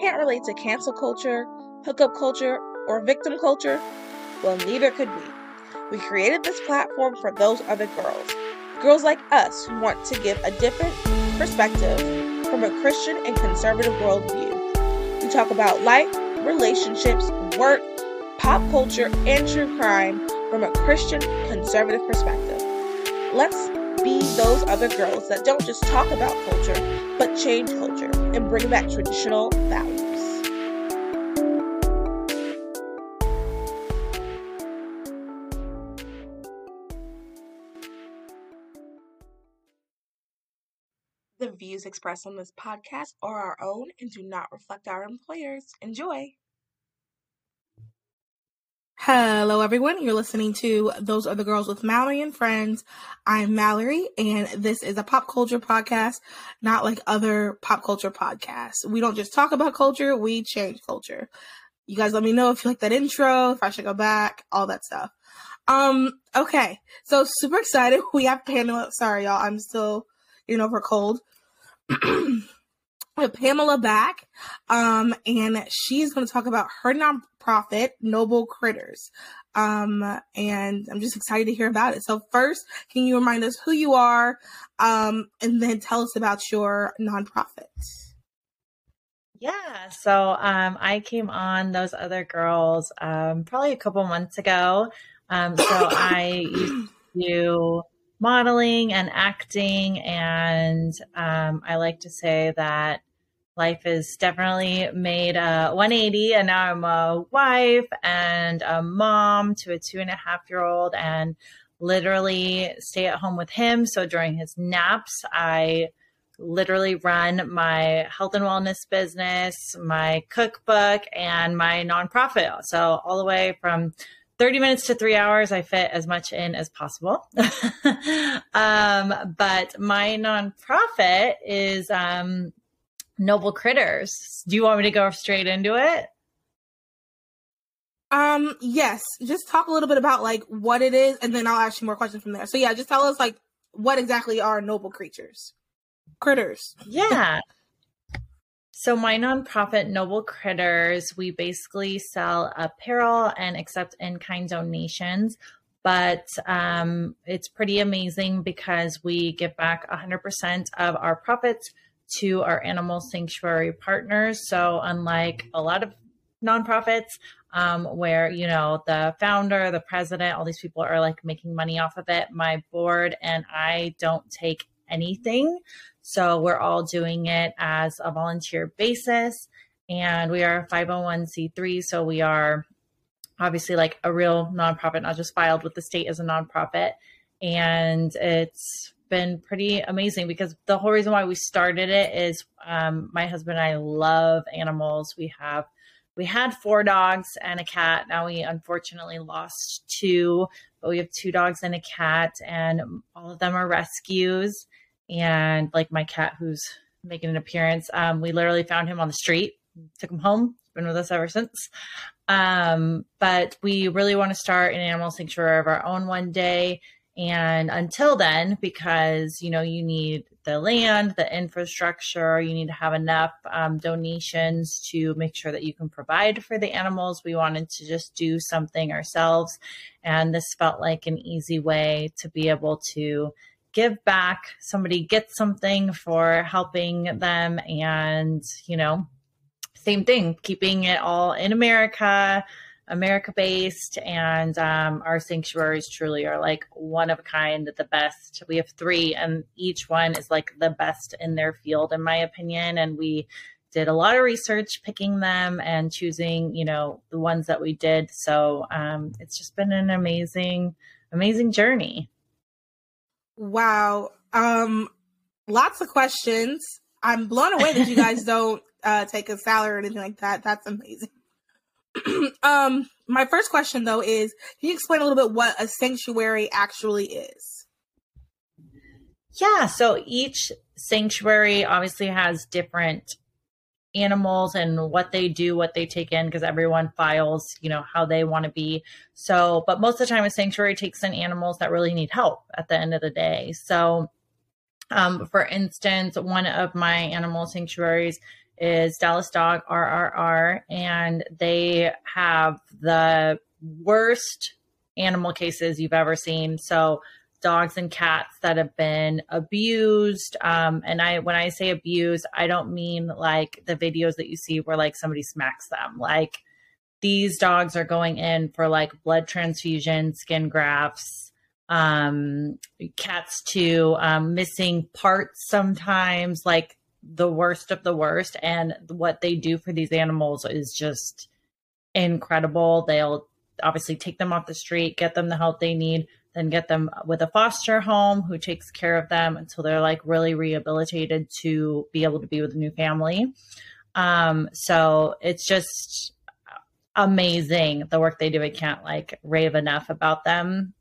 can't relate to cancel culture, hookup culture, or victim culture, well, neither could we. We created this platform for those other girls. Girls like us who want to give a different perspective from a Christian and conservative worldview. We talk about life, relationships, work, pop culture, and true crime from a Christian conservative perspective. Let's be those other girls that don't just talk about culture, but change culture and bring back traditional values. The views expressed on this podcast are our own and do not reflect our employers. Enjoy. Hello, everyone. You're listening to Those Other Girls with Mallory and Friends. I'm Mallory, and this is a pop culture podcast, not like other pop culture podcasts. We don't just talk about culture, we change culture. You guys let me know if you like that intro, if I should go back, all that stuff. Um, okay. So super excited. We have Pamela. Sorry, y'all. I'm still, you know, for cold. with Pamela back, um, and she's going to talk about her nonprofit, Noble Critters. Um, and I'm just excited to hear about it. So first, can you remind us who you are, um, and then tell us about your nonprofit? Yeah, so um, I came on those other girls um, probably a couple months ago. Um, so I used to modeling and acting. And um, I like to say that life has definitely made a 180. And now I'm a wife and a mom to a two and a half year old and literally stay at home with him. So during his naps, I literally run my health and wellness business, my cookbook, and my nonprofit. So all the way from 30 minutes to three hours, I fit as much in as possible. um, but my nonprofit is um, Noble Critters. Do you want me to go straight into it? Um, yes. Just talk a little bit about like what it is, and then I'll ask you more questions from there. So yeah, just tell us like what exactly are noble creatures, critters. Yeah. So, my nonprofit, Noble Critters, we basically sell apparel and accept in kind donations. But um, it's pretty amazing because we give back 100% of our profits to our animal sanctuary partners. So, unlike a lot of nonprofits, um, where you know the founder, the president, all these people are like making money off of it. My board and I don't take anything. So we're all doing it as a volunteer basis. And we are a 501c3. So we are obviously like a real nonprofit, not just filed with the state as a nonprofit. And it's been pretty amazing because the whole reason why we started it is um, my husband and I love animals. We have we had four dogs and a cat. Now we unfortunately lost two, but we have two dogs and a cat, and all of them are rescues and like my cat who's making an appearance. Um, we literally found him on the street, took him home, been with us ever since. Um, but we really want to start an animal sanctuary of our own one day. And until then, because you know you need the land, the infrastructure, you need to have enough um, donations to make sure that you can provide for the animals. We wanted to just do something ourselves, and this felt like an easy way to be able to give back, somebody gets something for helping them. And, you know, same thing, keeping it all in America, America based. And um, our sanctuaries truly are like one of a kind, the best. We have three, and each one is like the best in their field, in my opinion. And we did a lot of research picking them and choosing, you know, the ones that we did. So um, it's just been an amazing, amazing journey. Wow. Um, lots of questions. I'm blown away that you guys don't uh, take a salary or anything like that. That's amazing. Um, my first question though is, can you explain a little bit what a sanctuary actually is? Yeah. So each sanctuary obviously has different animals and what they do, what they take in, because everyone files, you know, how they want to be. So, but most of the time, a sanctuary takes in animals that really need help at the end of the day. So, um, for instance, one of my animal sanctuaries is Dallas Dog RRR, and they have the worst animal cases you've ever seen. So dogs and cats that have been abused. Um, and I, when I say abused, I don't mean like the videos that you see where like somebody smacks them. Like these dogs are going in for like blood transfusion, skin grafts, um, cats too, um, missing parts sometimes, like the worst of the worst. And what they do for these animals is just incredible. They'll obviously take them off the street, get them the help they need, then get them with a foster home who takes care of them until they're like really rehabilitated to be able to be with a new family. Um, so it's just amazing the work they do. I can't like rave enough about them.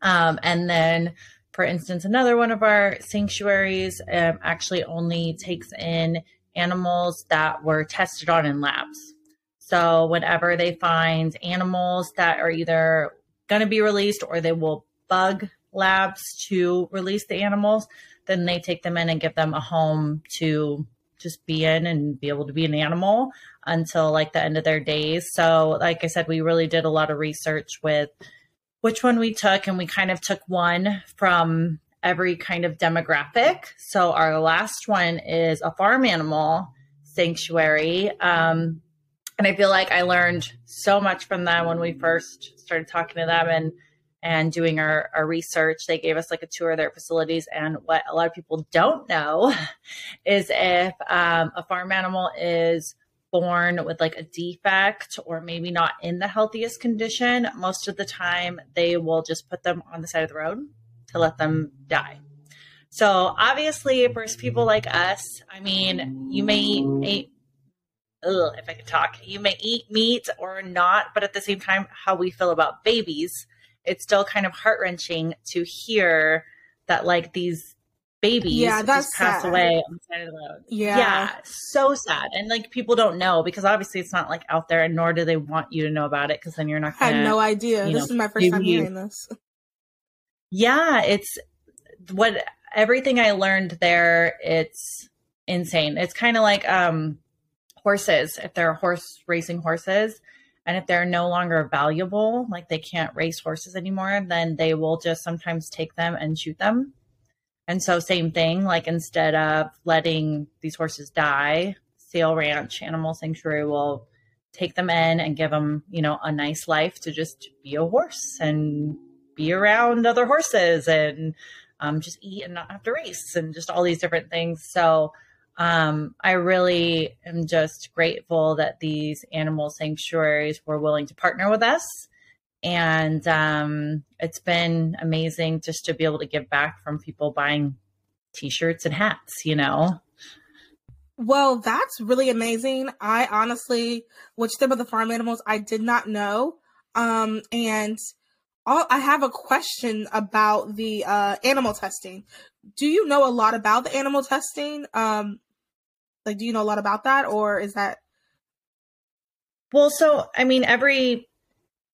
Um, and then, for instance, another one of our sanctuaries um, actually only takes in animals that were tested on in labs. So, whenever they find animals that are either going to be released or they will bug labs to release the animals, then they take them in and give them a home to just be in and be able to be an animal until like the end of their days. So, like I said, we really did a lot of research with which one we took, and we kind of took one from every kind of demographic. So, our last one is a farm animal sanctuary. Um, and I feel like I learned so much from them when we first started talking to them and and doing our, our research. They gave us like a tour of their facilities. And what a lot of people don't know is if um, a farm animal is born with like a defect or maybe not in the healthiest condition, most of the time they will just put them on the side of the road to let them die. So obviously, for people like us, I mean, you may eat ugh, if I could talk, you may eat meat or not, but at the same time, how we feel about babies, it's still kind of heart wrenching to hear that like these babies yeah, that's pass sad. away on the side of the road. Yeah. Yeah. So sad. And like people don't know because obviously it's not like out there and nor do they want you to know about it because then you're not I gonna had no idea. This know, is my first time you- hearing this. Yeah, it's what everything I learned there, it's insane. It's kind of like um horses, if they're horse racing horses, and if they're no longer valuable, like they can't race horses anymore, then they will just sometimes take them and shoot them. And so, same thing, like instead of letting these horses die, Sale Ranch Animal Sanctuary will take them in and give them, you know, a nice life to just be a horse and be around other horses and um, just eat and not have to race and just all these different things. So, um, I really am just grateful that these animal sanctuaries were willing to partner with us. And um, it's been amazing just to be able to give back from people buying t shirts and hats, you know? Well, that's really amazing. I honestly, which some of the farm animals I did not know. Um, and all, I have a question about the uh, animal testing. Do you know a lot about the animal testing? Um, like, do you know a lot about that, or is that Well, so I mean, every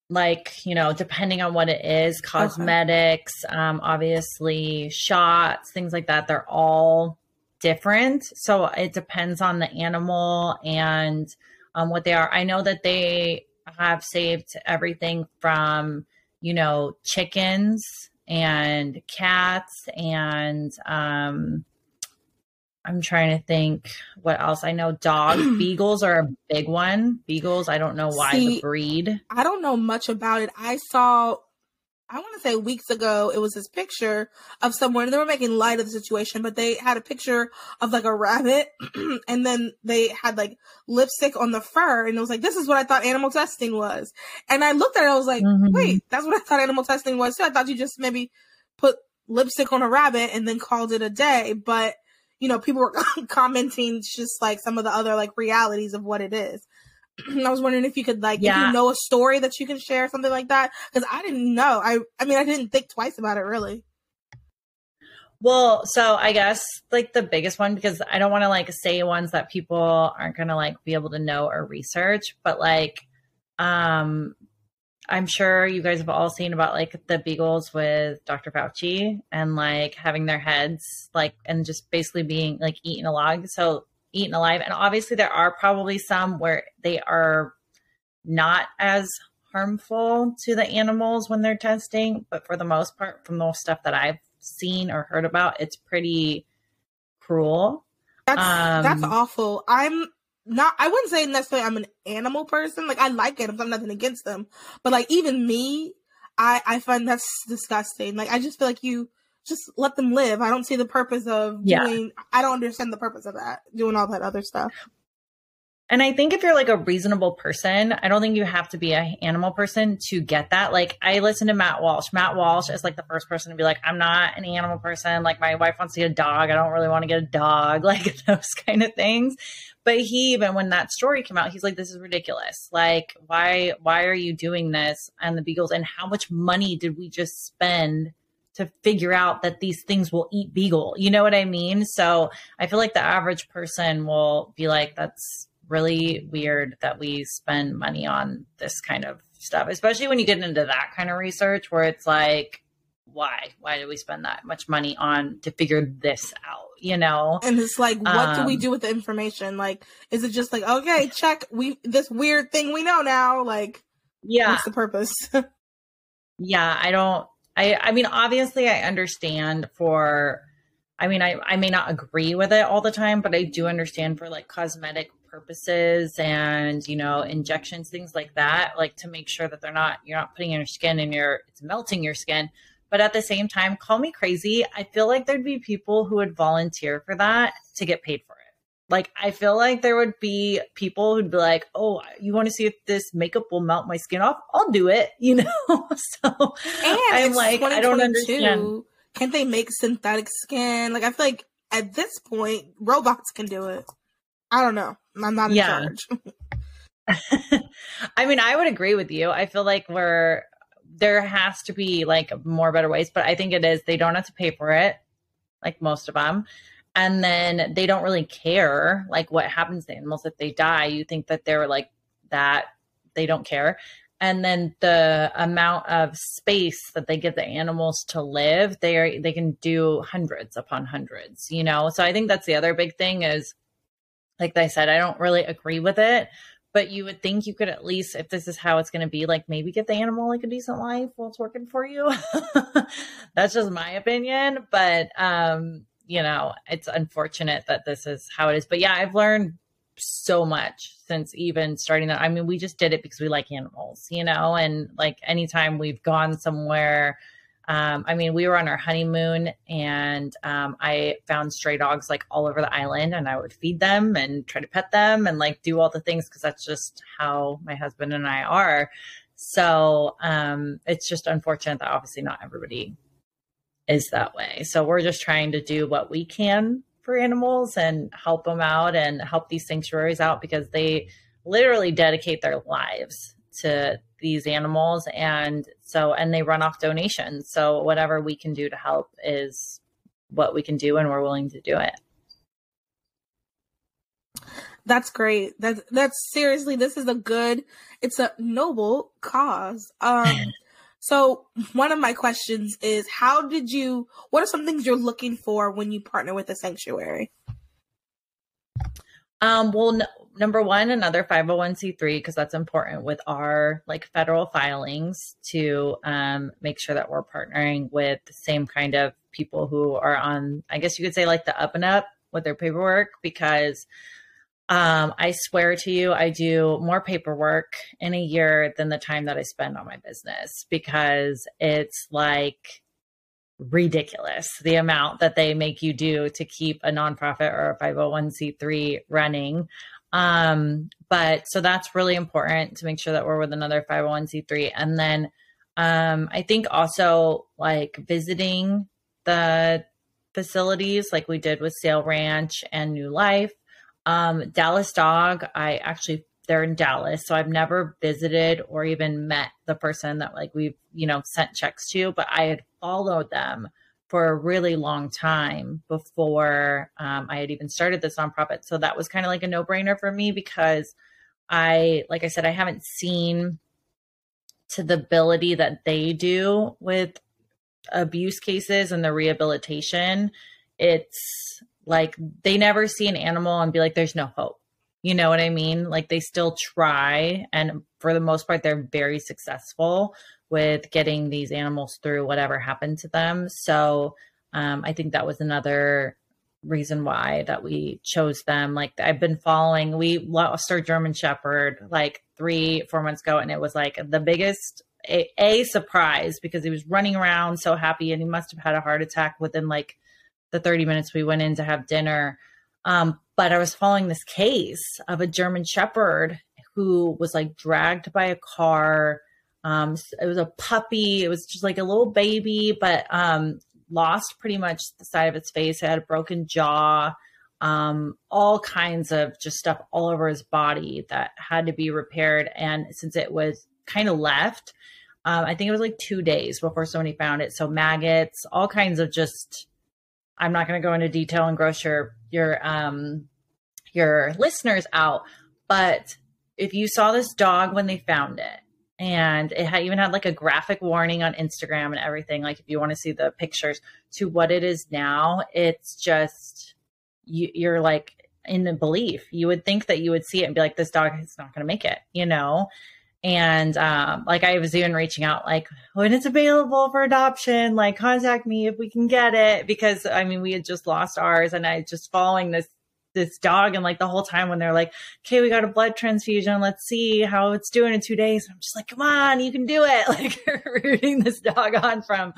like you know, depending on what it is, cosmetics, um, obviously shots, things like that, they're all different. So it depends on the animal and um, what they are. I know that they have saved everything from you know chickens and cats and um I'm trying to think what else. I know dogs, beagles are a big one. Beagles, I don't know why See, the breed. I don't know much about it. I saw, I want to say weeks ago, it was this picture of someone. and They were making light of the situation, but they had a picture of like a rabbit, and then they had like lipstick on the fur, and it was like, "This is what I thought animal testing was." And I looked at it, I was like, Mhm. "Wait, that's what I thought animal testing was too." I thought you just maybe put lipstick on a rabbit and then called it a day, but you know, people were commenting just like some of the other like realities of what it is. I was wondering if you could like if you know a story that you can share something like that because I didn't know. I I mean I didn't think twice about it really. Well, so I guess like the biggest one because I don't want to like say ones that people aren't going to like be able to know or research, but like um I'm sure you guys have all seen about like the beagles with Dr. Fauci and like having their heads like and just basically being like eaten alive. So eaten alive. And obviously, there are probably some where they are not as harmful to the animals when they're testing. But for the most part, from the stuff that I've seen or heard about, it's pretty cruel. That's um, that's awful. I'm not I wouldn't say necessarily I'm an animal person. Like I like animals, I'm nothing against them. But like even me, I I find that's disgusting. Like I just feel like you just let them live. I don't see the purpose of yeah. doing I don't understand the purpose of that, doing all that other stuff. And I think if you're like a reasonable person, I don't think you have to be an animal person to get that. Like I listen to Matt Walsh. Matt Walsh is like the first person to be like, I'm not an animal person. Like my wife wants to get a dog. I don't really want to get a dog. Like those kind of things. But he even when that story came out, he's like, This is ridiculous. Like, why why are you doing this? And the beagles and how much money did we just spend to figure out that these things will eat beagle? You know what I mean? So I feel like the average person will be like, That's really weird that we spend money on this kind of stuff, especially when you get into that kind of research where it's like, why? Why do we spend that much money on to figure this out? You know? And it's like, what um, do we um, do with the information? Like, is it just like, okay, check we this weird thing we know now? Like, yeah, what's the purpose? yeah, I don't. I I mean, obviously, I understand for. I mean, I, I may not agree with it all the time, but I do understand for like cosmetic purposes and you know injections things like that like to make sure that they're not you're not putting in your skin and you're it's melting your skin. But at the same time call me crazy. I feel like there'd be people who would volunteer for that to get paid for it. Like i feel like there would be people who'd be like oh you want to see if this makeup will melt my skin off? I'll do it you know? So and i'm like i don't understand. Can't they make synthetic skin? Like i feel like at this point robots can do it. I don't know. I'm not in yeah. charge. I mean, I would agree with you. I feel like we're there has to be like more better ways, but I think it is they don't have to pay for it, like most of them. And then they don't really care like what happens to animals if they die. You think that they're like that, they don't care. And then the amount of space that they give the animals to live, they are they can do hundreds upon hundreds, you know. So I think that's the other big thing is like I said, I don't really agree with it, but you would think you could at least, if this is how it's going to be, like maybe get the animal like a decent life while it's working for you. That's just my opinion. But, um, you know, it's unfortunate that this is how it is. But yeah, I've learned so much since even starting that. I mean, we just did it because we like animals, you know, and like anytime we've gone somewhere, um, I mean, we were on our honeymoon and um, I found stray dogs like all over the island and I would feed them and try to pet them and like do all the things because that's just how my husband and I are. So um, it's just unfortunate that obviously not everybody is that way. So we're just trying to do what we can for animals and help them out and help these sanctuaries out because they literally dedicate their lives to these animals and so and they run off donations. So whatever we can do to help is what we can do and we're willing to do it. That's great. That's that's seriously this is a good it's a noble cause. Um so one of my questions is how did you what are some things you're looking for when you partner with a sanctuary? Um, well, number one, another 501c3 because that's important with our like federal filings to um, make sure that we're partnering with the same kind of people who are on, I guess you could say like the up and up with their paperwork because um, I swear to you, I do more paperwork in a year than the time that I spend on my business because it's like ridiculous the amount that they make you do to keep a nonprofit or a 501c3 running. Um, but so that's really important to make sure that we're with another 501c3. And then um, I think also like visiting the facilities like we did with Sail Ranch and New Life. Um, Dallas Dog, I actually they're in Dallas. So I've never visited or even met the person that like we've, you know, sent checks to, but I had followed them for a really long time before um, I had even started this nonprofit. So that was kind of like a no brainer for me because I, like I said, I haven't seen to the ability that they do with abuse cases and the rehabilitation. It's like they never see an animal and be like, there's no hope. You know what I mean? Like they still try. And for the most part, they're very successful with getting these animals through whatever happened to them. So um, I think that was another reason why that we chose them. Like I've been following, we lost our German Shepherd like three, four months ago, and it was like the biggest a, a surprise because he was running around so happy and he must have had a heart attack within like the 30 minutes we went in to have dinner. Um, but I was following this case of a German Shepherd who was like dragged by a car. Um, it was a puppy. It was just like a little baby, but um, lost pretty much the side of its face. It had a broken jaw, um, all kinds of just stuff all over his body that had to be repaired. And since it was kind of left, um, I think it was like two days before somebody found it. So maggots, all kinds of just. I'm not going to go into detail and gross your your um your listeners out, but if you saw this dog when they found it, and it had even had like a graphic warning on Instagram and everything. Like if you want to see the pictures to what it is now, it's just you, you're like in the belief. You would think that you would see it and be like, this dog is not going to make it, you know. And um, like I was even reaching out, like when it's available for adoption, like contact me if we can get it, because I mean we had just lost ours, and I just following this this dog and like the whole time when they're like okay we got a blood transfusion. Let's see how it's doing in two days. I'm just like come on you can do it. Like rooting this dog on from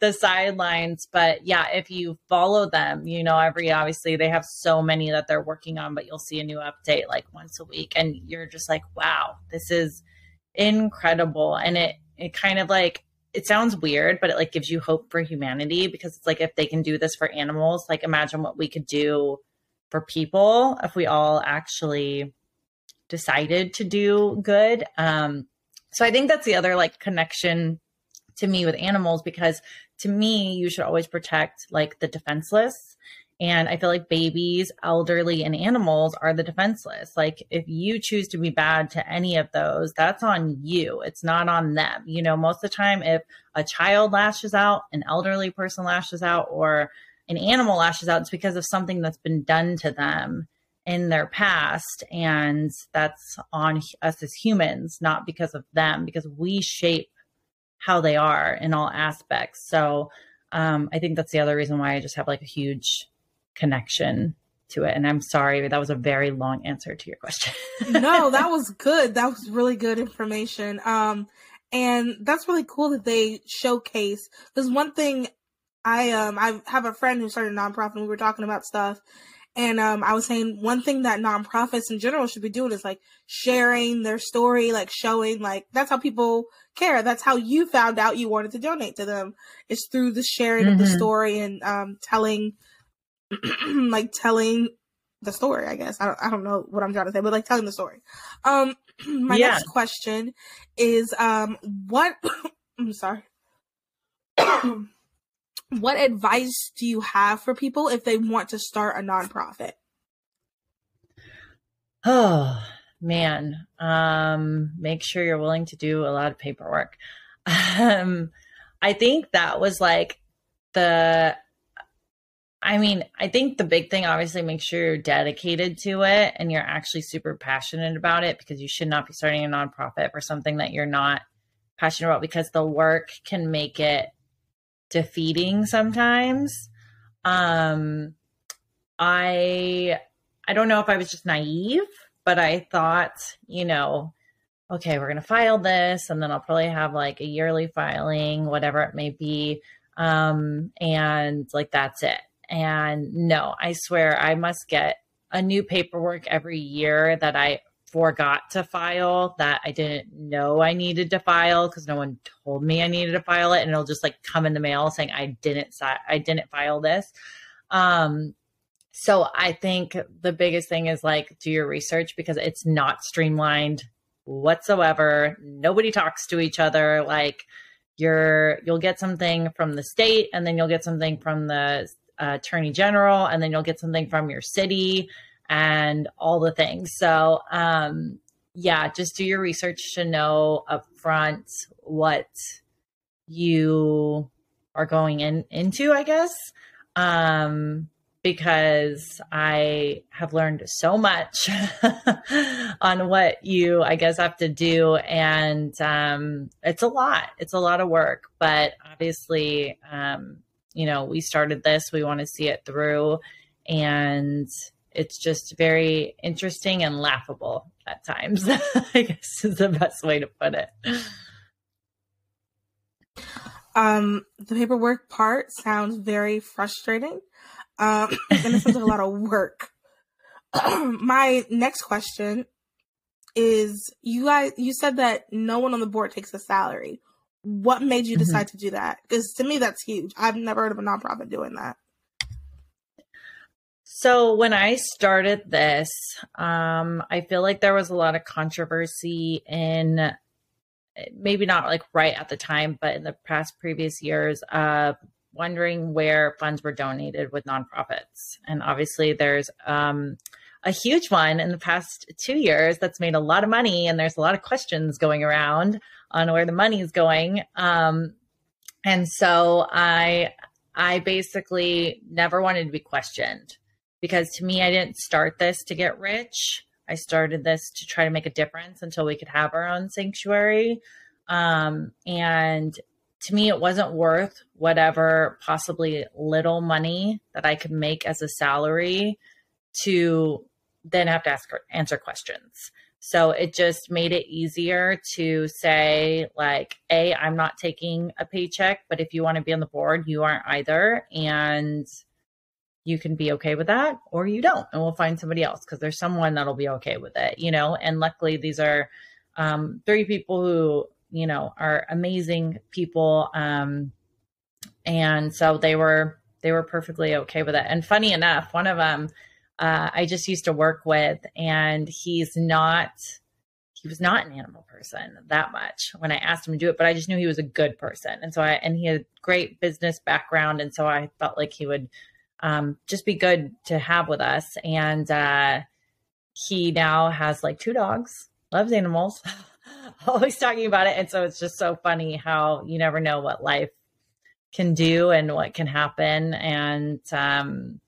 the sidelines. But yeah if you follow them you know every obviously they have so many that they're working on but you'll see a new update like once a week. And you're just like wow this is incredible. And it it kind of like it sounds weird but it like gives you hope for humanity because it's like if they can do this for animals like imagine what we could do for people if we all actually decided to do good. Um, so I think that's the other like connection to me with animals because to me, you should always protect like the defenseless. And I feel like babies, elderly, and animals are the defenseless. Like, if you choose to be bad to any of those, that's on you. It's not on them. You know, most of the time, if a child lashes out, an elderly person lashes out, or an animal lashes out, it's because of something that's been done to them in their past. And that's on us as humans, not because of them, because we shape how they are in all aspects. So um, I think that's the other reason why I just have like a huge connection to it. And I'm sorry, that was a very long answer to your question. no, that was good. That was really good information. Um, and that's really cool that they showcase because one thing I um I have a friend who started a nonprofit and we were talking about stuff and um I was saying one thing that nonprofits in general should be doing is like sharing their story, like showing like that's how people care. That's how you found out you wanted to donate to them. It's through the sharing mm-hmm. of the mm-hmm. story and um telling like telling the story, I guess. I don't I don't know what I'm trying to say, but like telling the story. Um my yeah. next question is um what I'm sorry what advice do you have for people if they want to start a nonprofit? Oh, man. Um, make sure you're willing to do a lot of paperwork. Um, I think that was like the I mean, I think the big thing obviously make sure you're dedicated to it and you're actually super passionate about it because you should not be starting a nonprofit for something that you're not passionate about because the work can make it defeating sometimes. Um, I I don't know if I was just naive, but I thought, you know, okay, we're gonna file this, and then I'll probably have like a yearly filing, whatever it may be, um, and like that's it. And no, I swear I must get a new paperwork every year that I forgot to file that I didn't know I needed to file because no one told me I needed to file it, and it'll just like come in the mail saying I didn't I didn't file this. Um, so I think the biggest thing is like do your research because it's not streamlined whatsoever. Nobody talks to each other. Like you're you'll get something from the state, and then you'll get something from the uh, attorney general, and then you'll get something from your city and all the things. So, um, yeah, just do your research to know upfront what you are going in into, I guess. Um, because I have learned so much on what you, I guess, have to do. And um, it's a lot. It's a lot of work. But obviously, um, you know, we started this, we want to see it through. And it's just very interesting and laughable at times, I guess is the best way to put it. Um, the paperwork part sounds very frustrating um, and this is a lot of work. My next question is you guys you said that no one on the board takes a salary. What made you mm-hmm. decide mm-hmm. to do that? Because to me that's huge. I've never heard of a nonprofit doing that. So when I started this, um, I feel like there was a lot of controversy in maybe not like right at the time, but in the past previous years wondering where funds were donated with nonprofits. And obviously, there's um, a huge one in the past two years that's made a lot of money, and there's a lot of questions going around on where the money is going. Um, and so I, I basically never wanted to be questioned because to me, I didn't start this to get rich. I started this to try to make a difference until we could have our own sanctuary. Um, and to me, it wasn't worth whatever possibly little money that I could make as a salary to then have to ask answer questions. So it just made it easier to say, like, A, I'm not taking a paycheck, but if you want to be on the board, you aren't either. And you can be okay with that or you don't. And we'll find somebody else because there's someone that'll be okay with it, you know? And luckily, these are um, three people who you know, are amazing people. Um, and so they were they were perfectly okay with it. And funny enough, one of them uh, I just used to work with, and he's not he was not an animal person that much when I asked him to do it, but I just knew he was a good person, and so I and he had great business background, and so I felt like he would um, just be good to have with us. And uh, he now has like two dogs, loves animals. always talking about it. And so it's just so funny how you never know what life can do and what can happen. And um,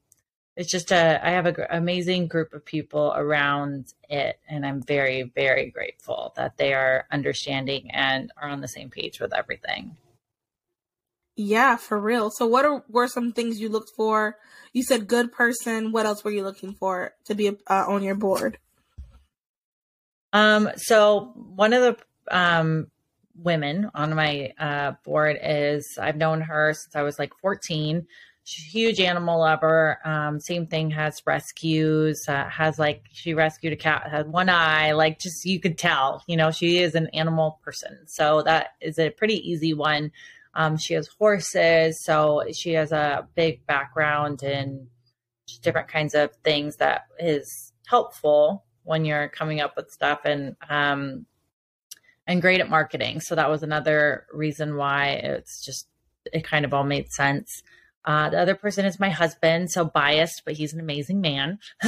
it's just a, I have an gr- amazing group of people around it. And I'm very, very grateful that they are understanding and are on the same page with everything. Yeah, for real. So, what are, were some things you looked for? You said good person. What else were you looking for to be uh, on your board? Um, so one of the um, women on my uh, board is I've known her since I was like 14. She's a huge animal lover. Um, same thing has rescues. Uh, has like she rescued a cat, had one eye. Like just you could tell, you know, she is an animal person. So that is a pretty easy one. Um, she has horses, so she has a big background in different kinds of things that is helpful when you're coming up with stuff and um and great at marketing. So that was another reason why it's just it kind of all made sense. Uh, the other person is my husband, so biased, but he's an amazing man,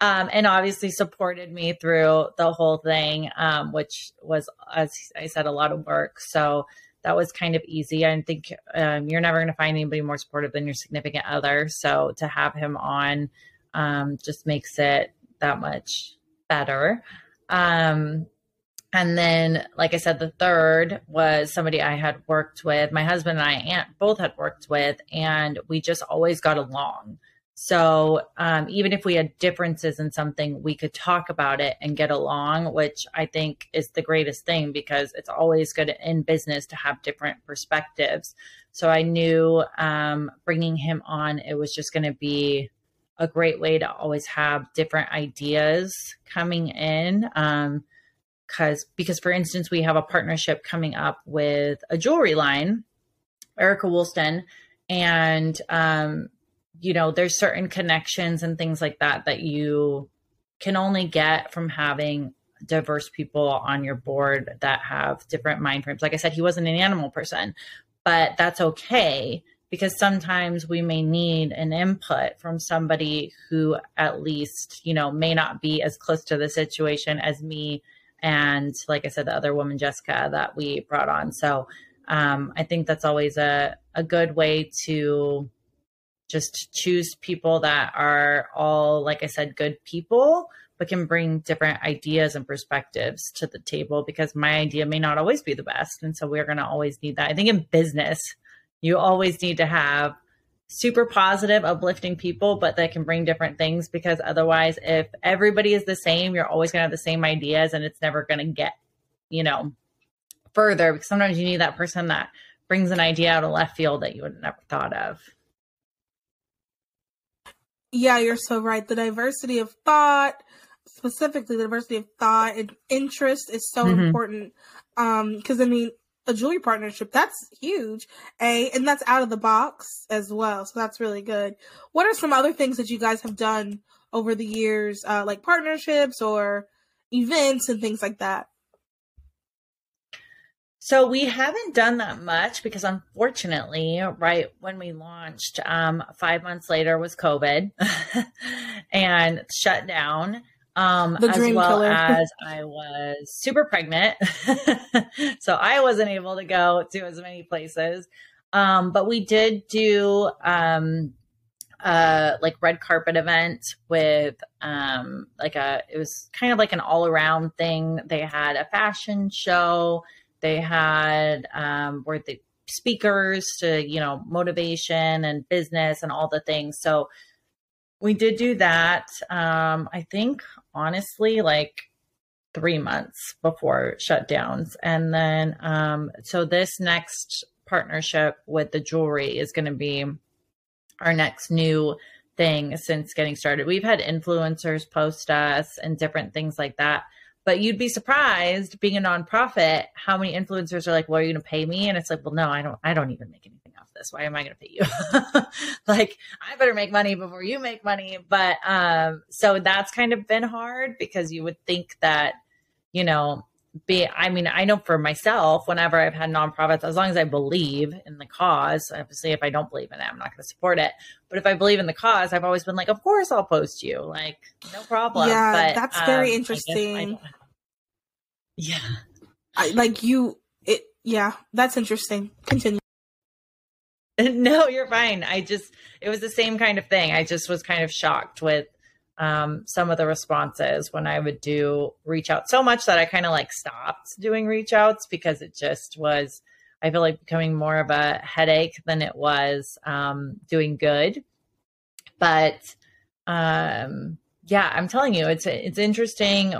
um, and obviously supported me through the whole thing, um, which was, as I said, a lot of work. So that was kind of easy. I think um, you're never going to find anybody more supportive than your significant other. So to have him on um, just makes it that much better. Um, and then, like I said, the third was somebody I had worked with. My husband and I aunt both had worked with, and we just always got along. So um, even if we had differences in something, we could talk about it and get along, which I think is the greatest thing because it's always good in business to have different perspectives. So I knew um, bringing him on, it was just going to be a great way to always have different ideas coming in. Um, because because for instance, we have a partnership coming up with a jewelry line, Erica Woolston, and um, you know, there's certain connections and things like that that you can only get from having diverse people on your board that have different mind frames. Like I said, he wasn't an animal person, but that's okay because sometimes we may need an input from somebody who at least you know may not be as close to the situation as me and like i said the other woman jessica that we brought on so um, i think that's always a, a good way to just choose people that are all, like I said, good people, but can bring different ideas and perspectives to the table because my idea may not always be the best. And so we're going to always need that. I think in business, you always need to have super positive, uplifting people, but that can bring different things because otherwise, if everybody is the same, you're always going to have the same ideas and it's never going to get, you know, further because sometimes you need that person that brings an idea out of left field that you would never thought of. Yeah, you're so right. The diversity of thought, specifically the diversity of thought and interest is so mm-hmm. important. Um, because I mean, a jewelry partnership, that's huge. A and that's out of the box as well. So that's really good. What are some other things that you guys have done over the years, uh, like partnerships or events and things like that? So we haven't done that much because unfortunately, right when we launched, um, five months later was COVID and shut down. Um, as well killer. as I was super pregnant. so I wasn't able to go to as many places. Um, but we did do um uh like red carpet event with um like a it was kind of like an all around thing. They had a fashion show they had um, were the speakers to you know motivation and business and all the things. So we did do that. Um, I think honestly, like three months before shutdowns, and then um, so this next partnership with the jewelry is going to be our next new thing since getting started. We've had influencers post us and different things like that. But you'd be surprised being a nonprofit how many influencers are like, "Well, are you going to pay me?" And it's like, "Well, no, I don't. I don't even make anything off this. Why am I going to pay you? like, I better make money before you make money." But um, so that's kind of been hard because you would think that, you know, be i mean i know for myself whenever i've had nonprofits as long as i believe in the cause obviously if i don't believe in it i'm not going to support it but if i believe in the cause i've always been like of course i'll post you like no problem yeah but, that's um, very interesting yeah. I, like you it yeah that's interesting. Continue. No you're fine. I just it was the same kind of thing. I just was kind of shocked with um, some of the responses when I would do reach out so much that I kind of like stopped doing reach outs because it just was, I feel like becoming more of a headache than it was um, doing good. But um, yeah, I'm telling you, it's it's interesting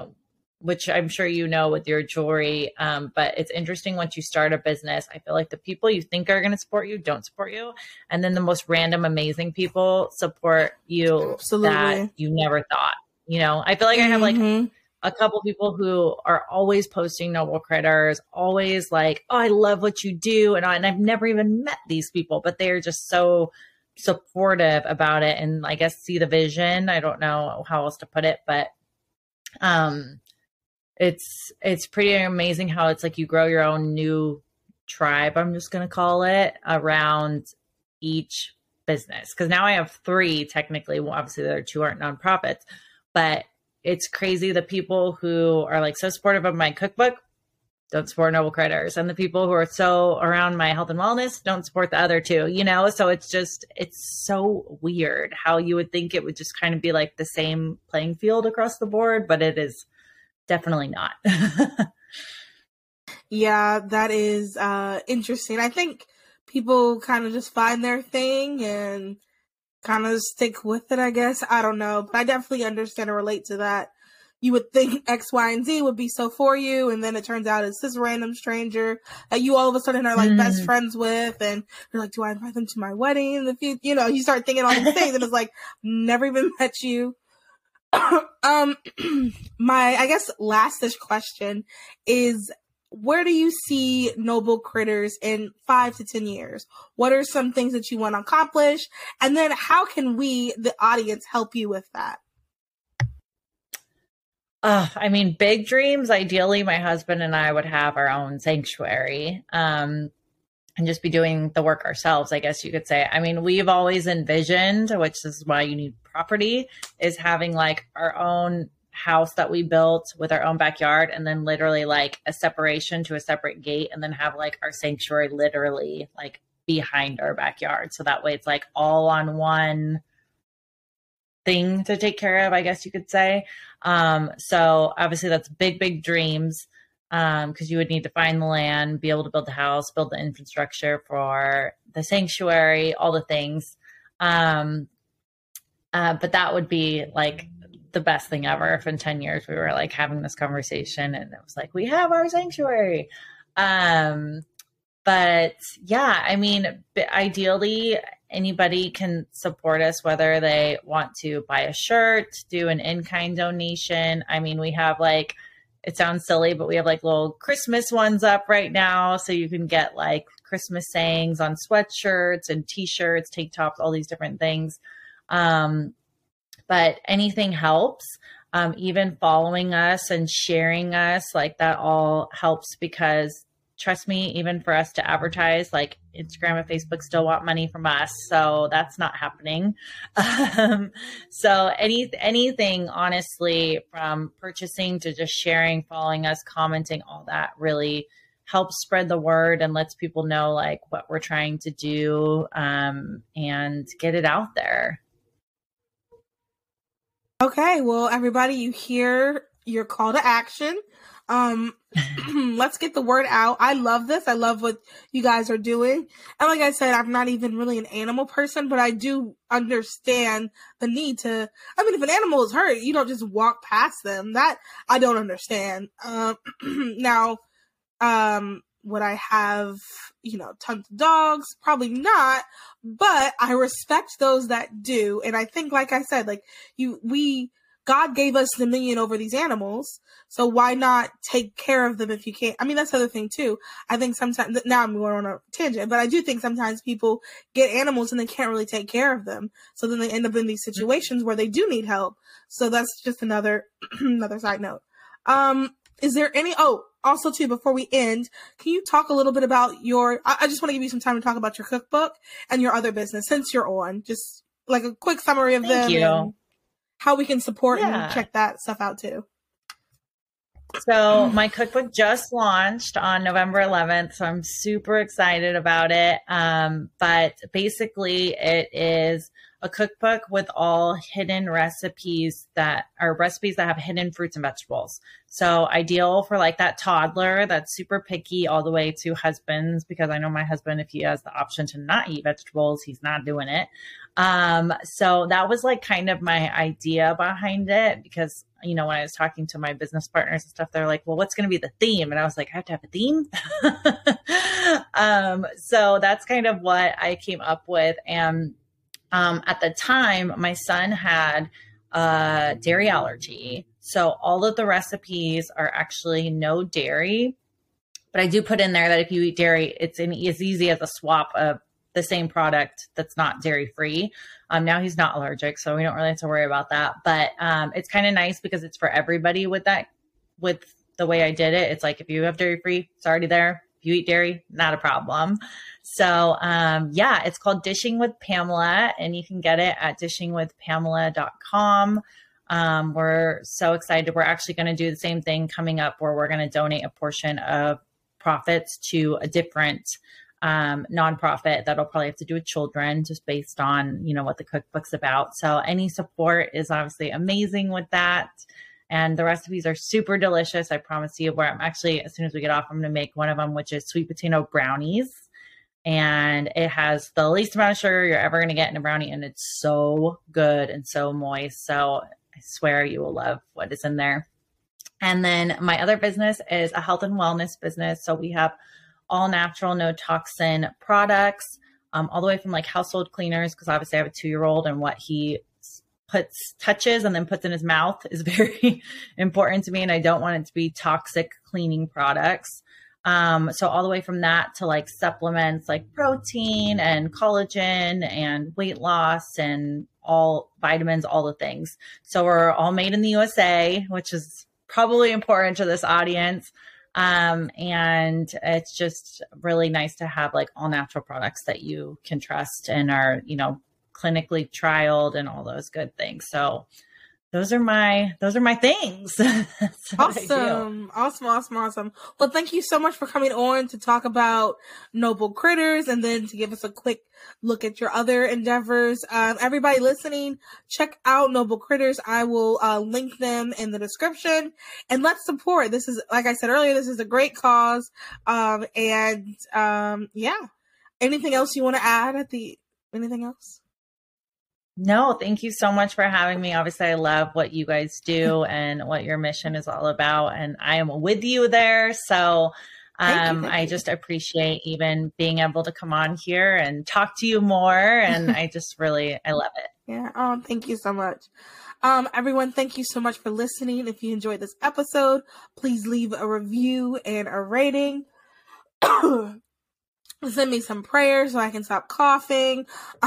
which I'm sure you know with your jewelry. Um, but it's interesting once you start a business. I feel like the people you think are going to support you don't support you, and then the most random, amazing people support you Absolutely. that you never thought. You know, I feel like I have like mm-hmm. a couple people who are always posting noble critters, always like, "Oh, I love what you do," and, and I've never even met these people, but they're just so supportive about it and I guess see the vision. I don't know how else to put it, but um it's it's pretty amazing how it's like you grow your own new tribe i'm just going to call it around each business. Because now i have three technically well, obviously there are two aren't nonprofits but it's crazy the people who are like so supportive of my cookbook don't support noble critters and the people who are so around my health and wellness don't support the other two you know? So it's just it's so weird how you would think it would just kind of be like the same playing field across the board but it is definitely not. yeah, that is uh, interesting. I think people kind of just find their thing and kind of stick with it, I guess. I don't know, but I definitely understand and relate to that. You would think X, Y, and Z would be so for you, and then it turns out it's this random stranger that you all of a sudden are like mm. best friends with, and you're like, "Do I invite them to my wedding?" in the future? you know, you start thinking all these things, and it's like, never even met you, um, my I guess lastish question is where do you see noble critters in five to ten years what are some things that you want to accomplish and then how can we the audience help you with that uh, I mean, big dreams. Ideally, my husband and I would have our own sanctuary. Um, and just be doing the work ourselves, I guess you could say. I mean, we've always envisioned, which is why you need property, is having like our own house that we built with our own backyard and then literally like a separation to a separate gate and then have like our sanctuary literally like behind our backyard. So that way it's like all on one thing to take care of, I guess you could say. Um, so obviously that's big, big dreams because um, you would need to find the land, be able to build the house, build the infrastructure for the sanctuary, all the things. Um, uh, but that would be like the best thing ever if in 10 years we were like having this conversation and it was like, we have our sanctuary. Um, but yeah, I mean, ideally, anybody can support us, whether they want to buy a shirt, do an in kind donation. I mean, we have like, it sounds silly, but we have like little Christmas ones up right now. So you can get like Christmas sayings on sweatshirts and t shirts, tank tops, all these different things. Um, but anything helps. Um, even following us and sharing us, like that all helps because trust me, even for us to advertise, like Instagram and Facebook still want money from us, so that's not happening. Um, so any anything, honestly, from purchasing to just sharing, following us, commenting, all that really helps spread the word and lets people know like what we're trying to do um, and get it out there. Okay, well, everybody, you hear your call to action. Um, let's get the word out. I love this. I love what you guys are doing. And like I said, I'm not even really an animal person, but I do understand the need to, I mean, if an animal is hurt, you don't just walk past them. That I don't understand. Um, now, um, would I have, you know, tons of dogs? Probably not, but I respect those that do. And I think, like I said, like you, we, God gave us dominion over these animals. So why not take care of them if you can't? I mean, that's the other thing too. I think sometimes, now I'm going on a tangent, but I do think sometimes people get animals and they can't really take care of them. So then they end up in these situations where they do need help. So that's just another, another side note. Um, is there any, oh, also too, before we end, can you talk a little bit about your, I, I just want to give you some time to talk about your cookbook and your other business since you're on, just like a quick summary of Thank them. You. how we can support yeah. and check that stuff out too. So my cookbook just launched on November 11th, so I'm super excited about it. Um, but basically, it is a cookbook with all hidden recipes that are recipes that have hidden fruits and vegetables. So ideal for like that toddler that's super picky all the way to husbands, because I know my husband, if he has the option to not eat vegetables, he's not doing it. Um, so that was like kind of my idea behind it because you know, when I was talking to my business partners and stuff, they're like, well, what's going to be the theme? And I was like, I have to have a theme. um, so that's kind of what I came up with. And um, at the time, my son had a dairy allergy. So all of the recipes are actually no dairy. But I do put in there that if you eat dairy, it's an, as easy as a swap of the same product that's not dairy free. Um, now he's not allergic, so we don't really have to worry about that. But um, it's kind of nice because it's for everybody with that, with the way I did it. It's like if you have dairy free, it's already there. You eat dairy, not a problem. So um, yeah, it's called Dishing with Pamela, and you can get it at dishingwithpamela.com. Um, we're so excited. We're actually going to do the same thing coming up where we're going to donate a portion of profits to a different um, nonprofit that'll probably have to do with children just based on, you know, what the cookbook's about. So any support is obviously amazing with that. And the recipes are super delicious. I promise you, where I'm actually, as soon as we get off, I'm going to make one of them, which is sweet potato brownies. And it has the least amount of sugar you're ever going to get in a brownie. And it's so good and so moist. So I swear you will love what is in there. And then my other business is a health and wellness business. So we have all natural, no toxin products, um, all the way from like household cleaners, because obviously I have a two year old and what he puts touches and then puts in his mouth is very important to me and I don't want it to be toxic cleaning products. Um, so all the way from that to like supplements like protein and collagen and weight loss and all vitamins, all the things. So we're all made in the USA, which is probably important to this audience. Um, and it's just really nice to have like all natural products that you can trust and are, you know, clinically trialed and all those good things. So those are my those are my things. awesome, awesome, awesome, awesome. Well, thank you so much for coming on to talk about Noble Critters and then to give us a quick look at your other endeavors. Um, everybody listening, check out Noble Critters. I will uh, link them in the description and let's support. This is, like I said earlier, this is a great cause. Um, and um, yeah. Anything else you want to add at the? Anything else? No, thank you so much for having me. Obviously, I love what you guys do and what your mission is all about. And I am with you there. So um, you, I just appreciate even being able to come on here and talk to you more. And I just really, I love it. Yeah. Oh, thank you so much. Um, everyone, thank you so much for listening. If you enjoyed this episode, please leave a review and a rating. send me some prayers so I can stop coughing.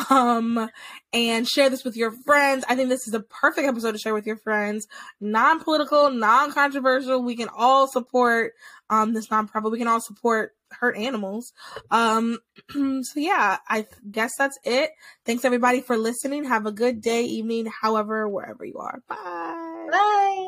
Um, and share this with your friends. I think this is a perfect episode to share with your friends. Non-political, non-controversial. We can all support, um, this nonprofit. We can all support hurt animals. Um, so yeah, I guess that's it. Thanks everybody for listening. Have a good day, evening, however, wherever you are. Bye. Bye.